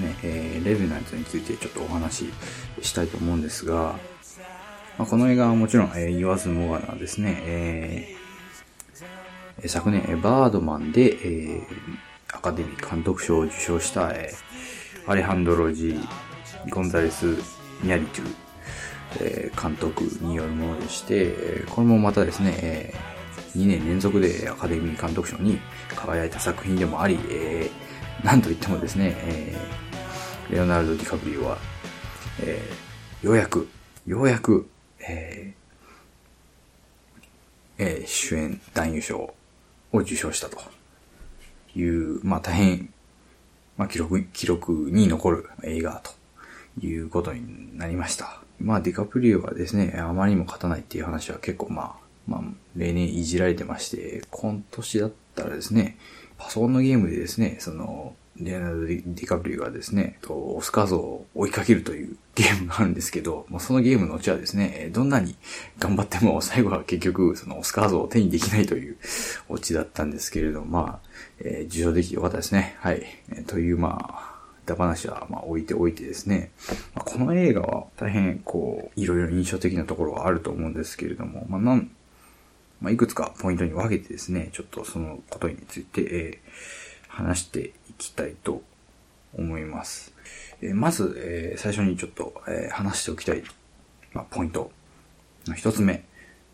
ね、えー、レベナントについてちょっとお話ししたいと思うんですが、まあ、この映画はもちろん、えー、言わずもがなですね、えー、昨年、バードマンで、えー、アカデミー監督賞を受賞した、えー、アレハンドロ・ジー・ゴンザレス・ニャリトゥ、えー、監督によるものでして、これもまたですね、えー、2年連続でアカデミー監督賞に輝いた作品でもあり、えー、なんといってもですね、えー、レオナルド・ディカプリオは、えー、ようやく、ようやく、えーえー、主演男優賞を受賞したという、まあ大変、まあ記録、記録に残る映画ということになりました。まあディカプリオはですね、あまりにも勝たないっていう話は結構まあ、まあ例年いじられてまして、今年だったらですね、パソコンのゲームでですね、その、レナルド・ディカプリオがですね、オスカー像を追いかけるというゲームがあるんですけど、もうそのゲームのうちはですね、どんなに頑張っても最後は結局そのオスカー像を手にできないというオチだったんですけれど、まあ、えー、受賞できてよかったですね。はい。えー、という、まあ、だ話はまあ置いておいてですね、まあ、この映画は大変こう、いろいろ印象的なところはあると思うんですけれども、まあなん、まあいくつかポイントに分けてですね、ちょっとそのことについて、えー、話していきたいと思います。え、まず、え、最初にちょっと、え、話しておきたい、まあ、ポイントの一つ目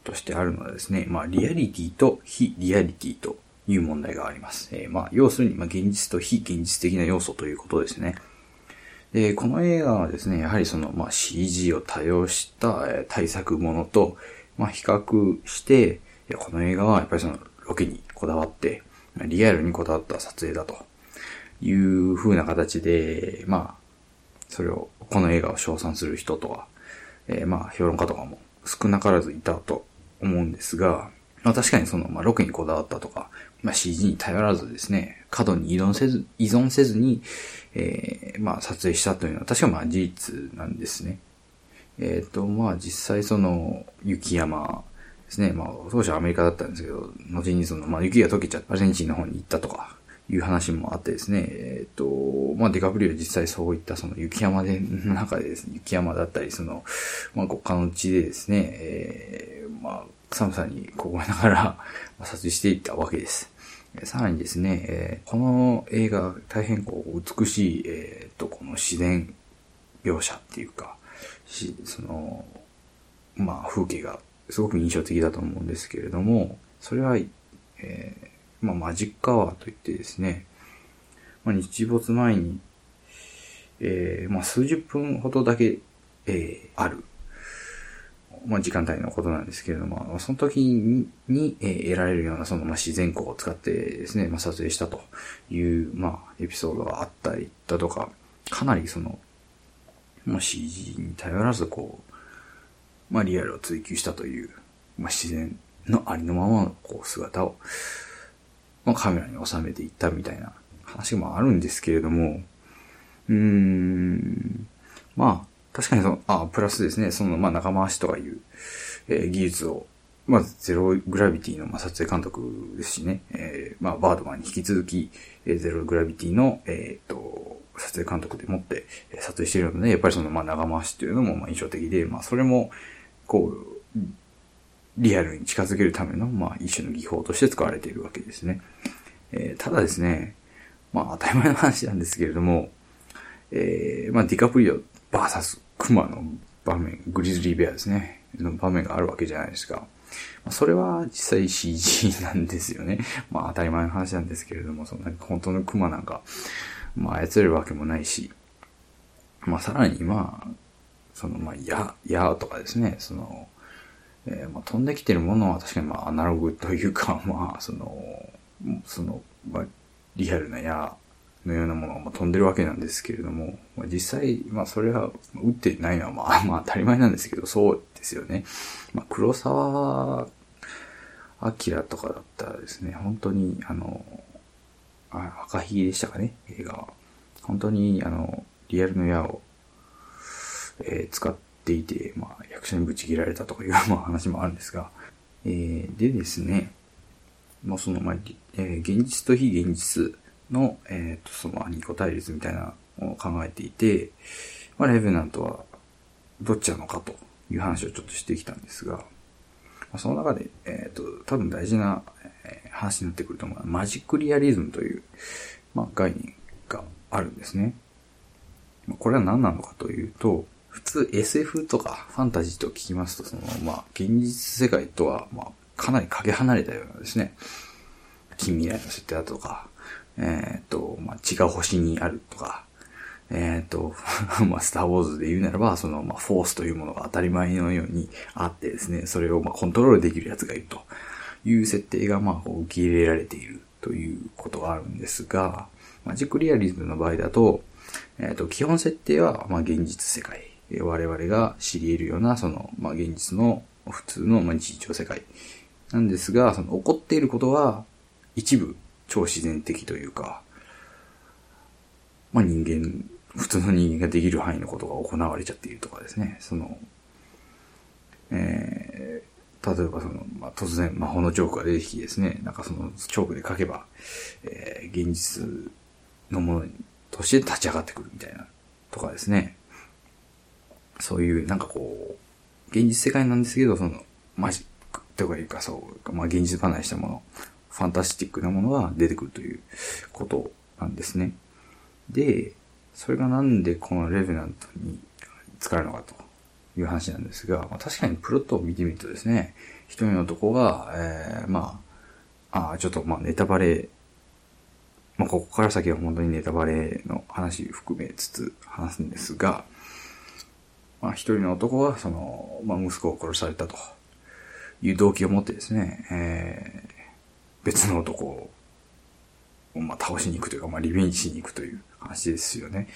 としてあるのはですね、まあリアリティと非リアリティという問題があります。えー、まあ、要するに、まあ、現実と非現実的な要素ということですね。で、この映画はですね、やはりその、まあ、CG を多用した対策ものと、まあ、比較して、いや、この映画はやっぱりその、ロケにこだわって、リアルにこだわった撮影だという風な形で、まあ、それを、この映画を称賛する人とは、えー、まあ、評論家とかも少なからずいたと思うんですが、まあ確かにその、まあロケにこだわったとか、まあ CG に頼らずですね、過度に依存せず、依存せずに、えー、まあ撮影したというのは確かまあ事実なんですね。えっ、ー、と、まあ実際その、雪山ですね、まあ当初はアメリカだったんですけど、後にその、まあ雪が溶けちゃってアルゼンチンの方に行ったとか、いう話もあってですね、えっ、ー、と、まあ、デカプリオは実際そういったその雪山で、中でですね、雪山だったり、その、まあ、国家の地でですね、えー、まあ、寒さに凍えながら撮影していったわけです。さらにですね、えー、この映画、大変こう、美しい、えー、と、この自然描写っていうか、し、その、まあ、風景がすごく印象的だと思うんですけれども、それは、えー、まあ、マジックアワーといってですね、まあ、日没前に、えー、まあ、数十分ほどだけ、えー、あるまあ、時間帯のことなんですけれども、その時に、にえー、得られるようなその、まあ、自然光を使ってですね、まあ、撮影したという、まあ、エピソードがあったりだとか、かなりその、まあ、CG に頼らずこう、まあ、リアルを追求したという、まあ、自然のありのままのこう姿を、まあ、カメラに収めていったみたいな話もあるんですけれども、うーん、まあ、確かにその、ああ、プラスですね、その、まあ、仲間足とかいう、えー、技術を、まず、ゼログラビティの、まあ、撮影監督ですしね、えー、まあ、バードマンに引き続き、えー、ゼログラビティの、えっ、と、撮影監督でもって、えー、撮影しているので、やっぱりその、まあ、長回しっていうのも、まあ、印象的で、まあ、それも、こう、リアルに近づけるための、まあ、一種の技法として使われているわけですね。えー、ただですね、まあ、当たり前の話なんですけれども、えー、まあ、ディカプリオバーサス熊の場面、グリズリーベアですね、の場面があるわけじゃないですか。それは実際 CG なんですよね。まあ当たり前の話なんですけれども、そんな本当の熊なんか、まあ操れるわけもないし、まあさらにまあ、そのまあ矢、矢とかですね、その、えー、まあ飛んできてるものは確かにまあアナログというか、まあその、その、まあリアルな矢のようなものが飛んでるわけなんですけれども、まあ、実際、まあそれは打ってないのはまあ まあ当たり前なんですけど、そうですよね。まあ黒沢明とかだったらですね、本当にあの、あ赤ひげでしたかね、映画は。本当にあの、リアルの矢を、えー、使っていて、まあ役者にぶち切られたとかいう まあ話もあるんですが、えー、でですね、まあその、まあ、えー、現実と非現実の、えっ、ー、と、その二個対立みたいなのを考えていて、まあ、レベナントはどっちなのかという話をちょっとしてきたんですが、まあその中で、えっ、ー、と、多分大事な、えー、話になってくると思う、マジックリアリズムという、まあ、概念があるんですね。まこれは何なのかというと、普通 SF とかファンタジーと聞きますと、その、まあ、現実世界とは、まあ、かなりかけ離れたようなですね、近未来の設定だとか、えっ、ー、と、まあ、違う星にあるとか、えっ、ー、と、まあ、スターウォーズで言うならば、その、まあ、フォースというものが当たり前のようにあってですね、それを、まあ、コントロールできるやつがいるという設定が、まあ、受け入れられているということがあるんですが、マジックリアリズムの場合だと、えっ、ー、と、基本設定は、まあ、現実世界。我々が知り得るような、その、まあ、現実の普通の、まあ、日常世界。なんですが、その、起こっていることは、一部、超自然的というか、まあ、人間普通の人間ができる範囲のことが行われちゃっているとかですね。その、えー、例えばその、まあ、突然魔法のチョークが出てきてですね、なんかそのチョークで書けば、えー、現実のものとして立ち上がってくるみたいな、とかですね。そういう、なんかこう、現実世界なんですけど、その、マジックとかいうかそう、まあ、現実離れしたもの、ファンタスティックなものが出てくるということなんですね。で、それがなんでこのレベナントに使えるのかという話なんですが、まあ、確かにプロットを見てみるとですね、一人の男が、えー、まあ、あちょっとまあネタバレ、まあここから先は本当にネタバレの話含めつつ話すんですが、まあ一人の男はその、まあ息子を殺されたという動機を持ってですね、えー、別の男を、まあ倒しに行くというか、まあリベンジしに行くという話ですよね。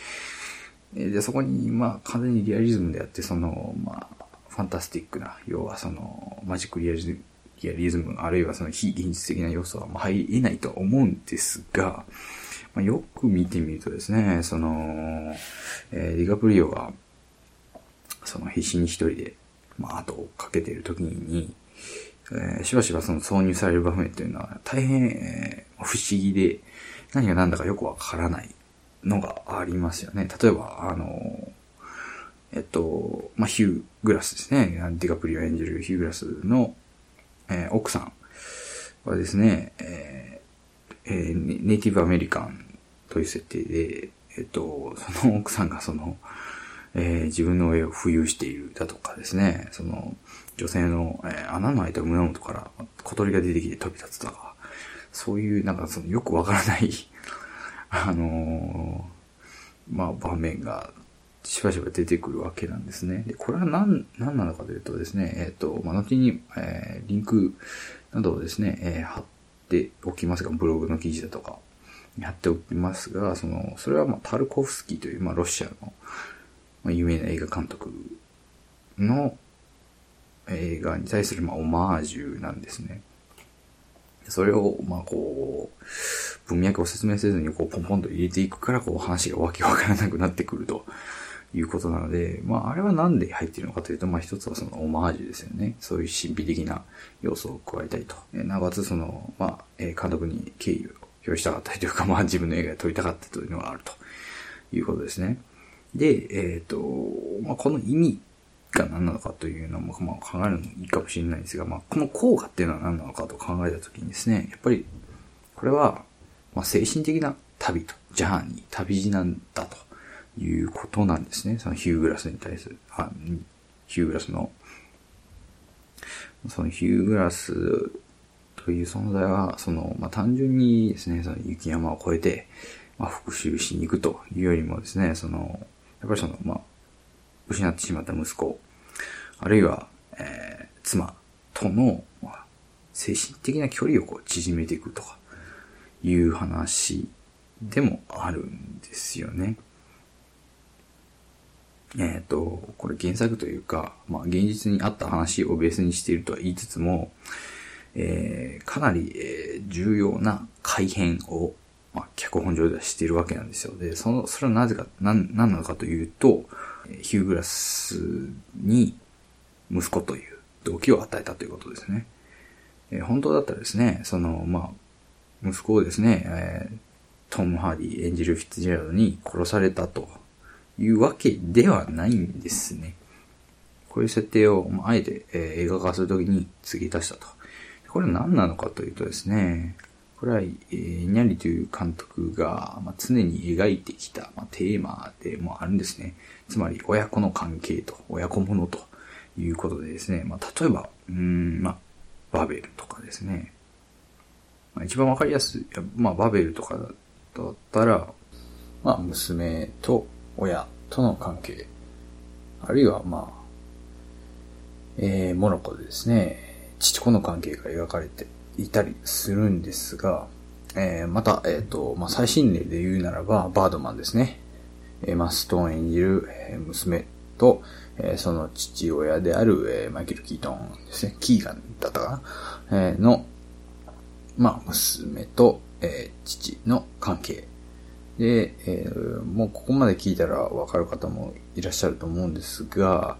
で、そこに、まあ、完全にリアリズムであって、その、まあ、ファンタスティックな、要はその、マジックリアリズム、リアリズム、あるいはその非現実的な要素は入れないとは思うんですが、まあ、よく見てみるとですね、その、えー、ディカプリオが、その必死に一人で、まあ、後をかけている時に、えー、しばしばその挿入される場面っていうのは大変、えー、不思議で、何が何だかよくわからないのがありますよね。例えば、あの、えっと、まあ、ヒュー・グラスですね。ディカプリオ演じるヒュー・グラスの、えー、奥さんはですね、えーえー、ネイティブアメリカンという設定で、えっと、その奥さんがその、えー、自分の絵を浮遊しているだとかですね、その、女性の、えー、穴の開いた胸元から小鳥が出てきて飛び立つとか、そういうなんかそのよくわからない あのー、まあ、場面がしばしば出てくるわけなんですね。で、これは何、何なのかというとですね、えっ、と、まあ、後に、え、リンクなどをですね、え、貼っておきますが、ブログの記事だとか、貼っておきますが、その、それはまあ、タルコフスキーという、まあ、ロシアの、まあ、有名な映画監督の映画に対する、まあ、オマージュなんですね。それを、まあ、こう、文脈を説明せずにこうポンポンと入れていくからこう話がわけわからなくなってくるということなので、まああれはなんで入っているのかというと、まあ一つはそのオマージュですよね。そういう神秘的な要素を加えたいと。なおかつその、まあ、え監督に敬意を表したかったりというか、まあ自分の映画を撮りたかったというのがあるということですね。で、えっ、ー、と、まあこの意味が何なのかというのも、まあ、考えるのもいいかもしれないんですが、まあ、この効果っていうのは何なのかと考えたときにですね、やっぱり、これは、まあ、精神的な旅と、ジャーニー、旅路なんだということなんですね。そのヒューグラスに対する、あヒューグラスの、そのヒューグラスという存在は、その、まあ、単純にですね、その雪山を越えて、まあ、復讐しに行くというよりもですね、その、やっぱりその、まあ、失ってしまった息子、あるいは、えー、妻との、まあ、精神的な距離をこう縮めていくとか、いう話でもあるんですよね。えっ、ー、と、これ原作というか、まあ、現実にあった話をベースにしているとは言いつつも、えー、かなり、えー、重要な改変を、まあ、脚本上ではしているわけなんですよ。で、その、それはなぜか、な、なんなのかというと、ヒューグラスに息子という動機を与えたということですね。え、本当だったらですね、その、まあ、息子をですね、えー、トム・ハーディ演じるフィッツジェラルドに殺されたというわけではないんですね。こういう設定を、まあ、あえて、えー、映画化するときに継ぎ足したと。これは何なのかというとですね、これは、えー、ニャリという監督が、まあ、常に描いてきた、まあ、テーマでもあるんですね。つまり、親子の関係と、親子ものということでですね、まあ、例えば、うん、まあ、バベルとかですね。まあ、一番わかりやすい、まあ、バベルとかだったら、まあ、娘と親との関係。あるいは、まあ、えー、モロコでですね、父子の関係が描かれていたりするんですが、えー、また、えっ、ー、と、まあ、最新例で言うならば、バードマンですね。えー、マストーン演じる、娘と、えー、その父親である、えー、マイケル・キートンですね。キーガンだったかな、えー、の、まあ、娘と、えー、父の関係。で、えー、もうここまで聞いたらわかる方もいらっしゃると思うんですが、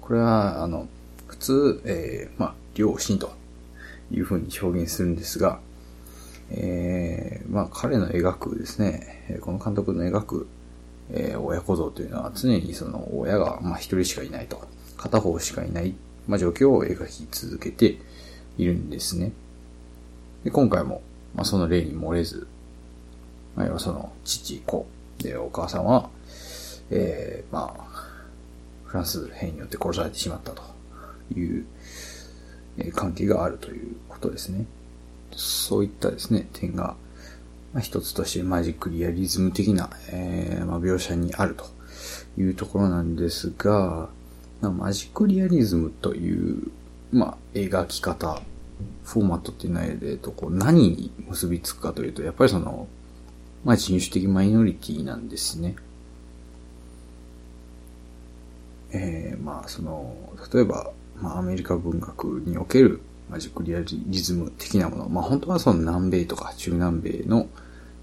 これは、あの、普通、えー、まあ、両親というふうに表現するんですが、えー、まあ、彼の描くですね、この監督の描く、えー、親子像というのは常にその親が、まあ、一人しかいないと、片方しかいない、まあ、状況を描き続けているんですね。で、今回も、まあ、その例に漏れず、まあ、要はその父、子、で、お母さんは、えー、まあ、フランス兵によって殺されてしまったという、関係があるということですね。そういったですね、点が、まあ、一つとしてマジックリアリズム的な、えー、まあ、描写にあるというところなんですが、まマジックリアリズムという、まあ、描き方、フォーマットっていうのは、えっと、こう、何に結びつくかというと、やっぱりその、まあ、人種的マイノリティなんですね。えー、まあ、その、例えば、まあ、アメリカ文学におけるマジックリアリズム的なもの。まあ、本当はその南米とか中南米の、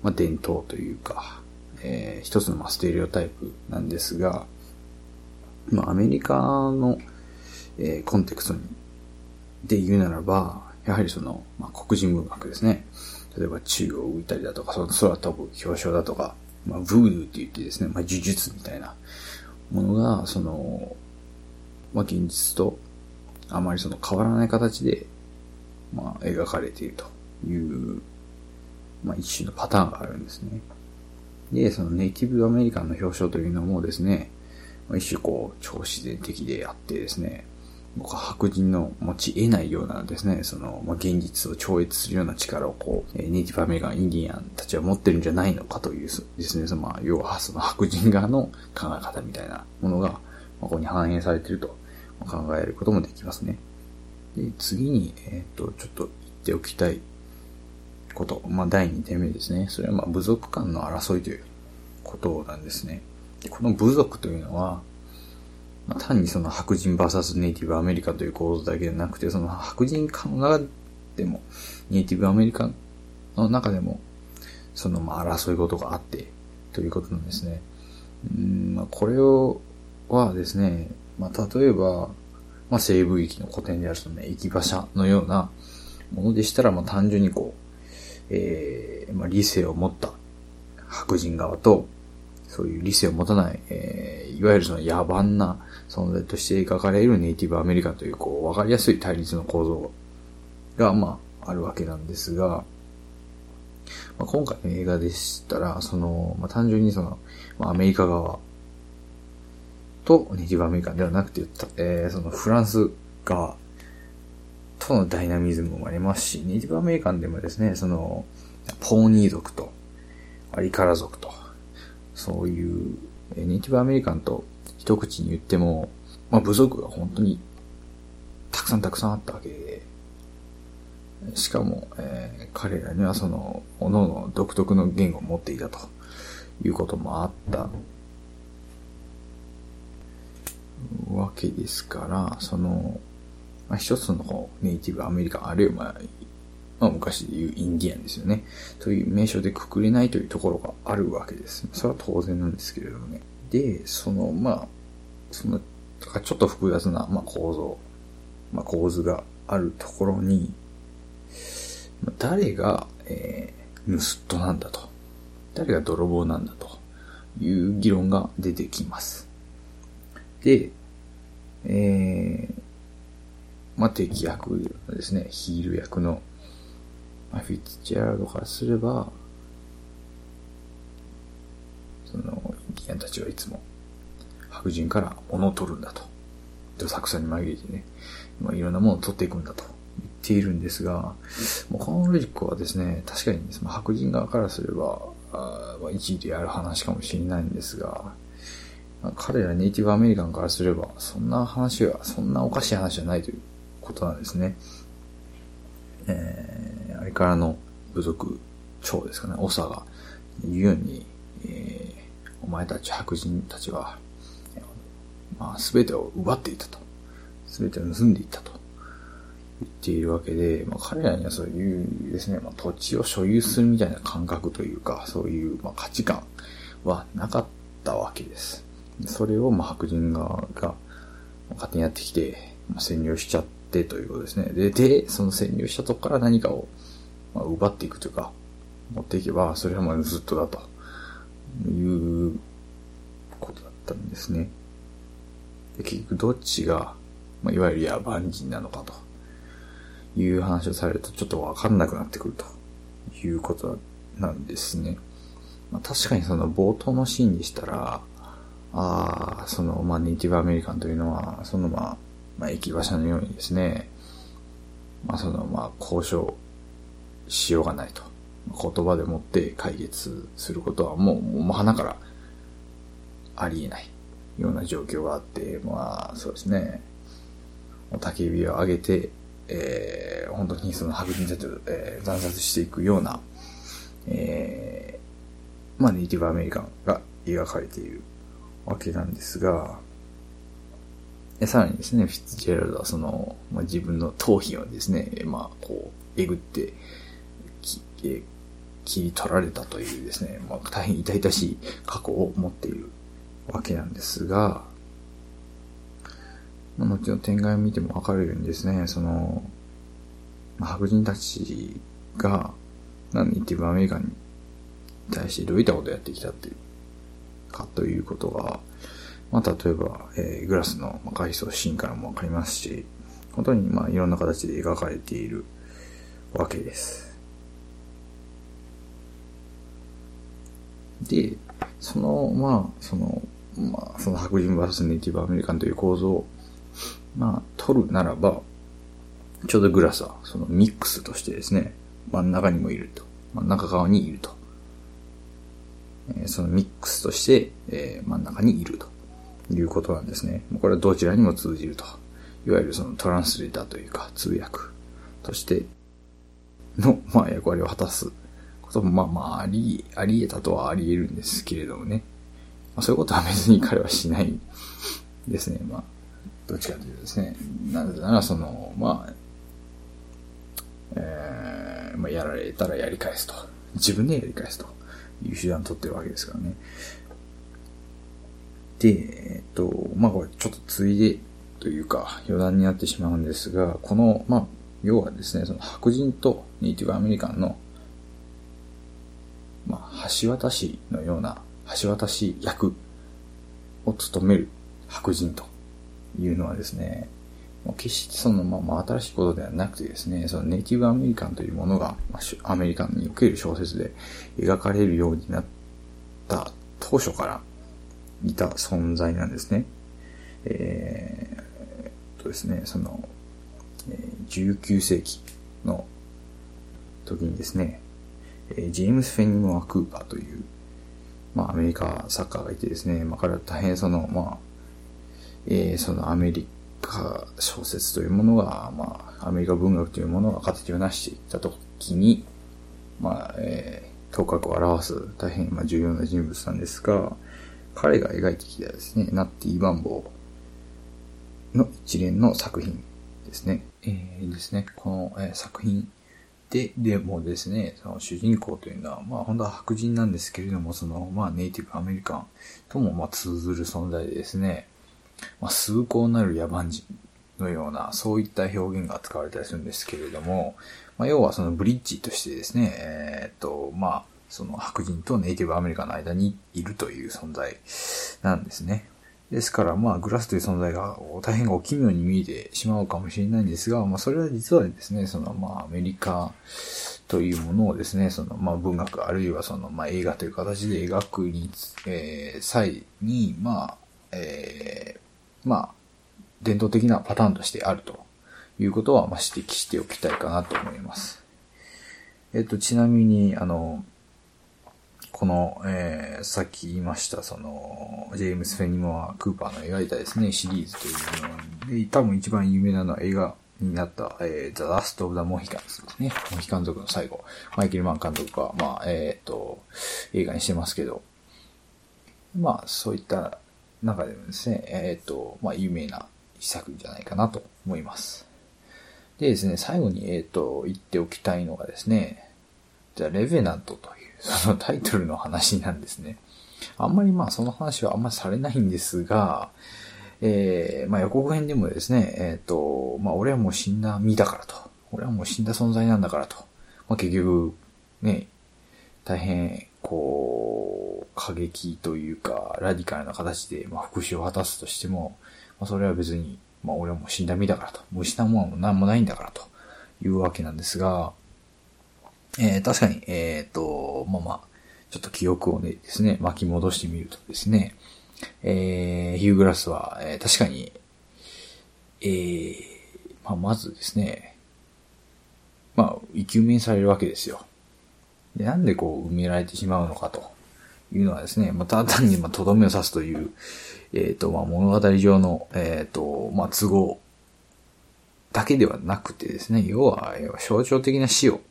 まあ、伝統というか、えー、一つのまあステレオタイプなんですが、まあ、アメリカの、えー、コンテクストに、で言うならば、やはりその、まあ、黒人文学ですね。例えば宙を浮いたりだとか、その空飛ぶ表彰だとか、まあ、ブードゥって言ってですね、まあ、呪術みたいなものが、その、まあ、現実とあまりその変わらない形で、まあ、描かれているという、まあ、一種のパターンがあるんですね。で、そのネイティブアメリカンの表彰というのもですね、一種こう、超自然的であってですね、僕は白人の持ち得ないようなですね、その、まあ、現実を超越するような力をこう、ネイティブアメリカン、インディアンたちは持ってるんじゃないのかというですね、そのまあ、要はその白人側の考え方みたいなものが、ここに反映されていると考えることもできますね。で、次に、えっ、ー、と、ちょっと言っておきたいこと。まあ、第2点目ですね。それはまあ、部族間の争いということなんですね。でこの部族というのは、まあ、単にその白人 VS ネイティブアメリカという構造だけでなくて、その白人間の中でも、ネイティブアメリカの中でも、そのまあ争い事があって、ということなんですね。うんまあ、これをはですね、まあ、例えば、まあ、西部域の古典であるその、ね、駅馬車のようなものでしたら、まあ、単純にこう、えー、まあ、理性を持った白人側と、そういう理性を持たない、えー、いわゆるその野蛮な存在として描かれるネイティブアメリカという、こう、わかりやすい対立の構造が、まあ、あるわけなんですが、まあ、今回の映画でしたら、その、まあ、単純にその、まあ、アメリカ側とネイティブアメリカンではなくて、えー、そのフランス側とのダイナミズムもありますし、ネイティブアメリカンでもですね、その、ポーニー族と、アリカラ族と、そういう、ネイティブアメリカンと一口に言っても、まあ部族が本当にたくさんたくさんあったわけで、しかも、えー、彼らにはその、各々独特の言語を持っていたということもあった。わけですから、その、まあ、一つのネイティブアメリカン、あるいはまあ、まあ、昔で言うインディアンですよね。という名称でくくれないというところがあるわけです。それは当然なんですけれどもね。で、その、まあ、その、ちょっと複雑な、まあ、構造、まあ、構図があるところに、誰が、えー、盗人なんだと誰が泥棒なんだという議論が出てきます。で、えー、まあ、敵役ですね、ヒール役の、まあ、フィッツジェラルドからすれば、その、インディアンたちはいつも白人から物を取るんだと。どさくさに紛れてね、まあ、いろんなものを取っていくんだと言っているんですが、もうこのロジックはですね、確かに、その白人側からすれば、あまあ、一理ある話かもしれないんですが、彼らネイティブアメリカンからすれば、そんな話は、そんなおかしい話じゃないということなんですね。えー、あれからの部族長ですかね、長が言うように、えー、お前たち白人たちは、まあ、すべてを奪っていたと。すべてを盗んでいったと。言っているわけで、まあ、彼らにはそういうですね、まあ、土地を所有するみたいな感覚というか、そういう、まあ、価値観はなかったわけです。それを、まあ、白人側が勝手にやってきて、まあ、占領しちゃってということですね。で、で、その占領したとこから何かを、まあ、奪っていくというか、持っていけば、それはまあずっとだということだったんですね。で結局どっちが、まあ、いわゆる野蛮人なのかという話をされるとちょっとわかんなくなってくるということなんですね。まあ、確かにその冒頭のシーンでしたら、ああ、その、まあ、ネイティブアメリカンというのは、そのまあ、まあ、駅馬車のようにですね、まあ、その、まあ、交渉しようがないと。言葉でもって解決することはもう、もう花からありえない。ような状況があって、まあ、そうですね。焚き火を上げて、えー、本当にその白人たちを、えー、惨殺していくような、えー、まあ、ネイティブアメリカンが描かれているわけなんですが、さらにですね、フィッツジェラルドはその、まあ、自分の頭皮をですね、まあ、こう、えぐって、き、え切り取られたというですね、まあ、大変痛々しい過去を持っているわけなんですが、まあ、後の展開を見てもわかるようにですね、その、まあ、白人たちが、ネイティブアメリカンに対してどういったことをやってきたっていうかということが、まあ、例えば、えー、グラスの回想シーンからもわかりますし、本当にまあいろんな形で描かれているわけです。で、その、まあ、その、まあ、その白人 VS ネイティブアメリカンという構造を、まあ、取るならば、ちょうどグラスは、そのミックスとしてですね、真ん中にもいると。真ん中側にいると。そのミックスとして、えー、真ん中にいるということなんですね。これはどちらにも通じると。いわゆるそのトランスレーターというか、通訳としての、まあ、役割を果たすことも、まあまあ、あり、あり得たとはあり得るんですけれどもね。まあ、そういうことは別に彼はしないですね。まあ、どっちかというとですね。なぜなら、その、まあ、えー、まあ、やられたらやり返すと。自分でやり返すという手段を取ってるわけですからね。で、えっと、まあこれちょっとついでというか余談になってしまうんですが、この、まあ、要はですね、その白人とネイティブアメリカンのまあ、橋渡しのような、橋渡し役を務める白人というのはですね、決してその、ま、ま、新しいことではなくてですね、そのネイティブアメリカンというものが、アメリカンにおける小説で描かれるようになった当初からいた存在なんですね。えー、とですね、その、19世紀の時にですね、ジェームス・フェニム・アクーパーという、まあ、アメリカサッカーがいてですね、まあ、彼は大変その、まあ、えー、そのアメリカ小説というものが、まあ、アメリカ文学というものが形を成していった時に、まあ、えー、頭角を表す大変、まあ、重要な人物なんですが、彼が描いてきたですね、ナッティ・バンボーの一連の作品ですね。えー、ですね、この、えー、作品で、でもですね、その主人公というのは、まあ本当は白人なんですけれども、その、まあネイティブアメリカンともまあ通ずる存在でですね、まあ崇高なる野蛮人のような、そういった表現が使われたりするんですけれども、まあ要はそのブリッジとしてですね、えー、っと、まあ、その白人とネイティブアメリカの間にいるという存在なんですね。ですから、まあ、グラスという存在が大変お奇妙に見えてしまうかもしれないんですが、まあ、それは実はですね、その、まあ、アメリカというものをですね、その、まあ、文学、あるいはその、まあ、映画という形で描くに、えー、際に、まあ、えー、まあ、伝統的なパターンとしてあるということは、まあ、指摘しておきたいかなと思います。えっと、ちなみに、あの、この、えー、さっき言いました、その、ジェームス・フェニモア・クーパーの描いたですね、シリーズというので、多分一番有名なのは映画になった、えー、The Last of the Mohicans ですね。モヒカン族の最後。マイケル・マン監督が、まあ、えっ、と、映画にしてますけど、まあ、そういった中でもですね、えっ、と、まあ、有名な一作じゃないかなと思います。でですね、最後に、えっ、と、言っておきたいのがですね、じゃレベナントという、そのタイトルの話なんですね。あんまりまあその話はあんまりされないんですが、えー、まあ予告編でもですね、えっ、と、まあ俺はもう死んだ身だからと。俺はもう死んだ存在なんだからと。まあ結局、ね、大変、こう、過激というか、ラディカルな形で、まあ復讐を果たすとしても、まあそれは別に、まあ俺はもう死んだ身だからと。もう失うものも何もないんだからというわけなんですが、えー、確かに、えっ、ー、と、まあまあ、ちょっと記憶をね、ですね、巻き戻してみるとですね、えー、ヒューグラスは、えー、確かに、えー、まあ、まずですね、まあ、生き埋めにされるわけですよ。で、なんでこう、埋められてしまうのかというのはですね、まあ、ただ単に、ま、とどめを刺すという、えっ、ー、と、まあ、物語上の、えっ、ー、と、まあ、都合だけではなくてですね、要は、象徴的な死を、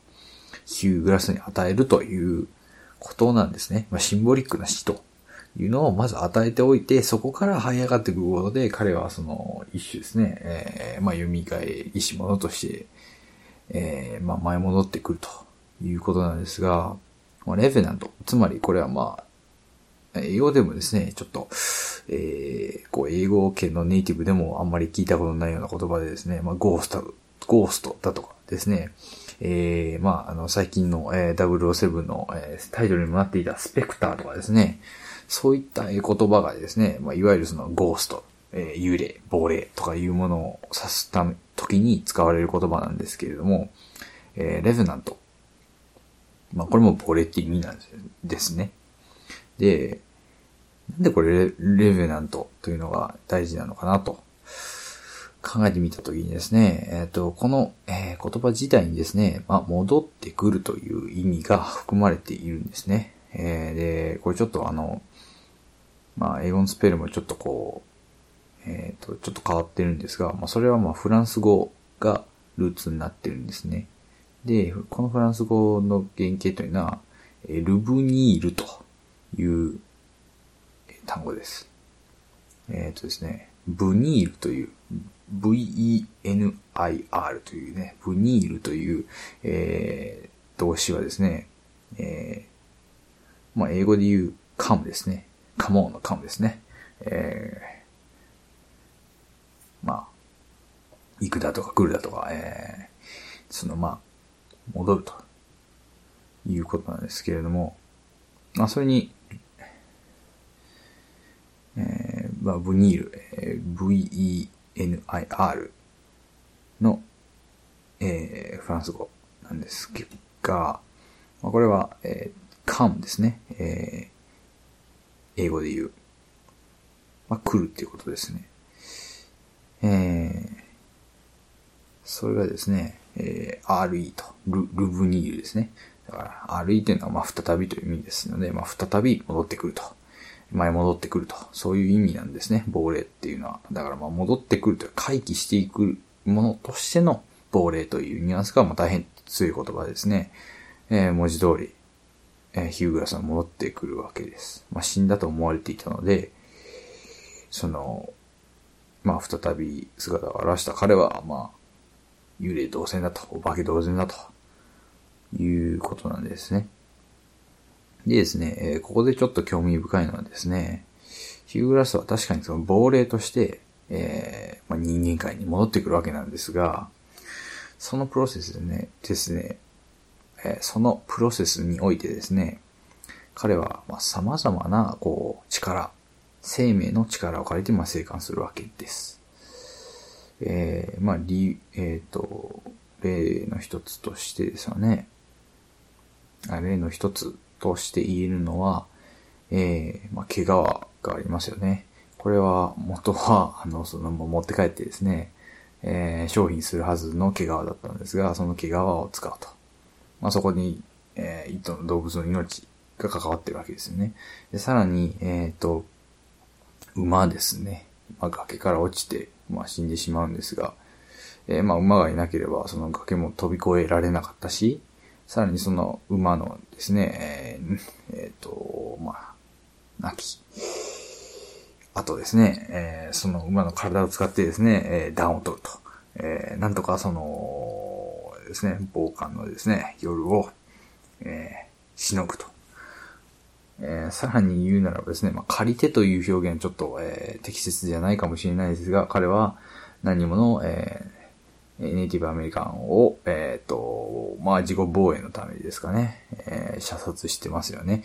ヒューグラスに与えるということなんですね。まあ、シンボリックな死というのをまず与えておいて、そこから這い上がっていくことで、彼はその一種ですね、えー、まあ、蘇りし者として、えー、まあ、前戻ってくるということなんですが、まあ、レフェナント、つまりこれはまあ、英語でもですね、ちょっと、えー、こう、英語圏のネイティブでもあんまり聞いたことないような言葉でですね、まあ、ゴースト、ゴーストだとかですね、えー、まあ、あの、最近の、えー、007の、えー、タイトルにもなっていたスペクターとかですね、そういった言葉がですね、まあ、いわゆるそのゴースト、えー、幽霊、亡霊とかいうものを指すため、時に使われる言葉なんですけれども、えー、レヴナント。まあ、これも亡霊って意味なんですね。で、なんでこれレレヴェナントというのが大事なのかなと考えてみたときにですね、えっ、ー、と、この、えー、言葉自体にですね、まあ、戻ってくるという意味が含まれているんですね。えー、で、これちょっとあの、まあ、英語のスペルもちょっとこう、えっ、と、ちょっと変わってるんですが、まあ、それはまあ、フランス語がルーツになってるんですね。で、このフランス語の原型というのは、ルブニールという単語です。えっ、ー、とですね、ブニールという、V-E-N-I-R というね、ブニールという、えー、動詞はですね、えー、まあ、英語で言うカムですね。カモンのカムですね。えー、まあ、行くだとか来るだとか、えー、そのまあ、戻るということなんですけれども、まあ、それに、えー、まあ、ブニール、えー、V-E-N-I-R の、えー、フランス語なんですが、まあ、これは、えー、come ですね。えー、英語で言う。まあ、来るっていうことですね。えー、それがですね、えー、RE と、ル、ルブニールですね。だから、RE っていうのは、まあ、再びという意味ですので、まあ、再び戻ってくると。前戻ってくると。そういう意味なんですね。亡霊っていうのは。だからまあ戻ってくるという回帰していくものとしての亡霊というニュアンスがまあ大変強い言葉ですね。えー、文字通り、えー、ヒューグラスは戻ってくるわけです。まあ死んだと思われていたので、その、まあ再び姿を現した彼は、まあ、幽霊同然だと、お化け同然だと、いうことなんですね。でですね、えー、ここでちょっと興味深いのはですね、ヒューグラスは確かにその亡霊として、えー、まあ、人間界に戻ってくるわけなんですが、そのプロセスでね、ですね、えー、そのプロセスにおいてですね、彼は、まあ、様々な、こう、力、生命の力を借りて、まあ、生還するわけです。えー、まあ、り、えっ、ー、と、例の一つとしてですよね。あ例の一つとして言えるのは、えー、まあ、毛皮がありますよね。これは、元は、あの、その、持って帰ってですね、えー、商品するはずの毛皮だったんですが、その毛皮を使うと。まあ、そこに、えー、一頭の動物の命が関わってるわけですよね。で、さらに、えっ、ー、と、馬ですね。まあ、崖から落ちて、まあ、死んでしまうんですが、えー、まあ、馬がいなければ、その崖も飛び越えられなかったし、さらにその馬のですね、えー、えー、と、まあ、亡き。あとですね、えー、その馬の体を使ってですね、えー、暖を取ると。えー、なんとかその、ですね、傍観のですね、夜を、え、しのぐと。え、さらに言うならばですね、まあ、借り手という表現ちょっと、え、適切じゃないかもしれないですが、彼は何者、えー、ネイティブアメリカンを、えっ、ー、と、まあ、自己防衛のためにですかね、えー、射殺してますよね。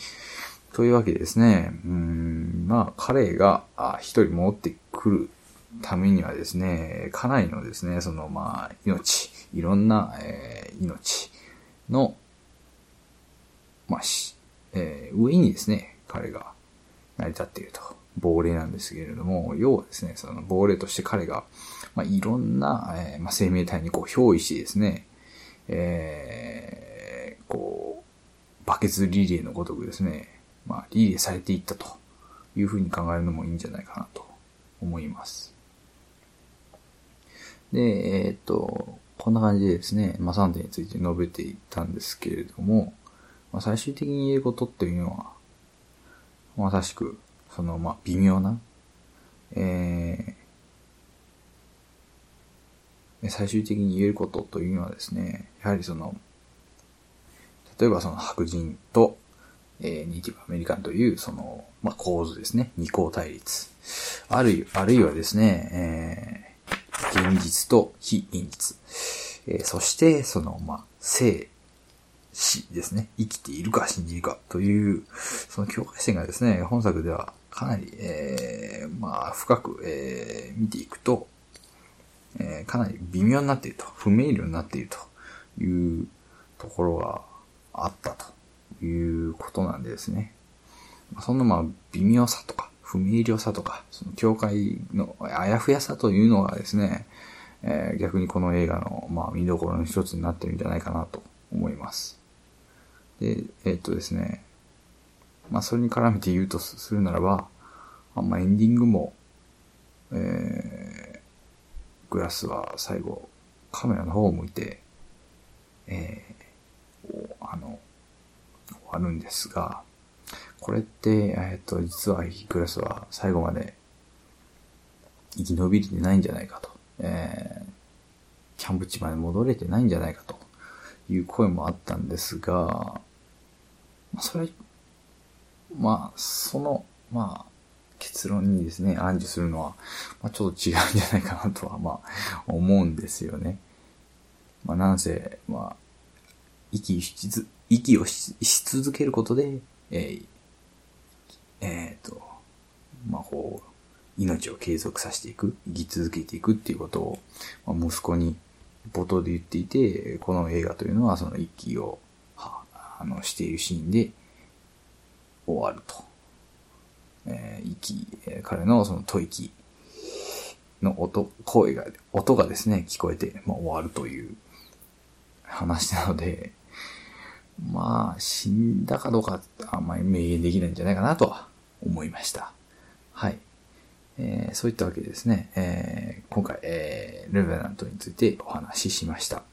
というわけでですね、うん、まあ、彼が、一人戻ってくるためにはですね、かなりのですね、その、まあ、命、いろんな、えー、命の、まあ、し、えー、上にですね、彼が成り立っていると。亡霊なんですけれども、要はですね、その亡霊として彼が、まあ、いろんな、えー、まあ、生命体にこう、憑依してですね、えー、こう、バケツリレーのごとくですね、まあ、リレーされていったというふうに考えるのもいいんじゃないかなと思います。で、えー、っと、こんな感じでですね、まあ、3点について述べていったんですけれども、まあ、最終的に言えることっていうのは、まさしく、その、まあ、微妙な、えー、最終的に言えることというのはですね、やはりその、例えばその白人とえー、ネイティブアメリカンという、その、まあ、構図ですね。二項対立。あるい、あるいはですね、えー、現実と非現実。えー、そして、その、まあ、生、死ですね。生きているか信じるかという、その境界線がですね、本作ではかなり、えー、まあ、深く、えー、見ていくと、えー、かなり微妙になっていると、不明瞭になっているというところがあったと。いうことなんですね。そんなまあ微妙さとか不明瞭さとか、その境界のあやふやさというのがですね、えー、逆にこの映画のまあ見どころの一つになってるんじゃないかなと思います。で、え、っとですね、まあそれに絡めて言うとするならば、あんまエンディングも、えー、グラスは最後カメラの方を向いて、えー、あの、あるんですが、これって、えっ、と、実はヒクラスは最後まで生き延びれてないんじゃないかと。えー、キャンプ地まで戻れてないんじゃないかという声もあったんですが、まあ、それ、まあ、その、まあ、結論にですね、暗示するのは、まあ、ちょっと違うんじゃないかなとは、まあ、思うんですよね。まあ、なんせ、まあ、息しつ息をし続けることで、えー、えー、と、まあ、こう、命を継続させていく、生き続けていくっていうことを、まあ、息子に冒頭で言っていて、この映画というのはその息を、あの、しているシーンで終わると。えー、息、彼のその吐息の音、声が、音がですね、聞こえて、まあ、終わるという話なので、まあ、死んだかどうか、あんまり明言できないんじゃないかなとは思いました。はい。えー、そういったわけでですね、えー、今回、えー、レベナントについてお話ししました。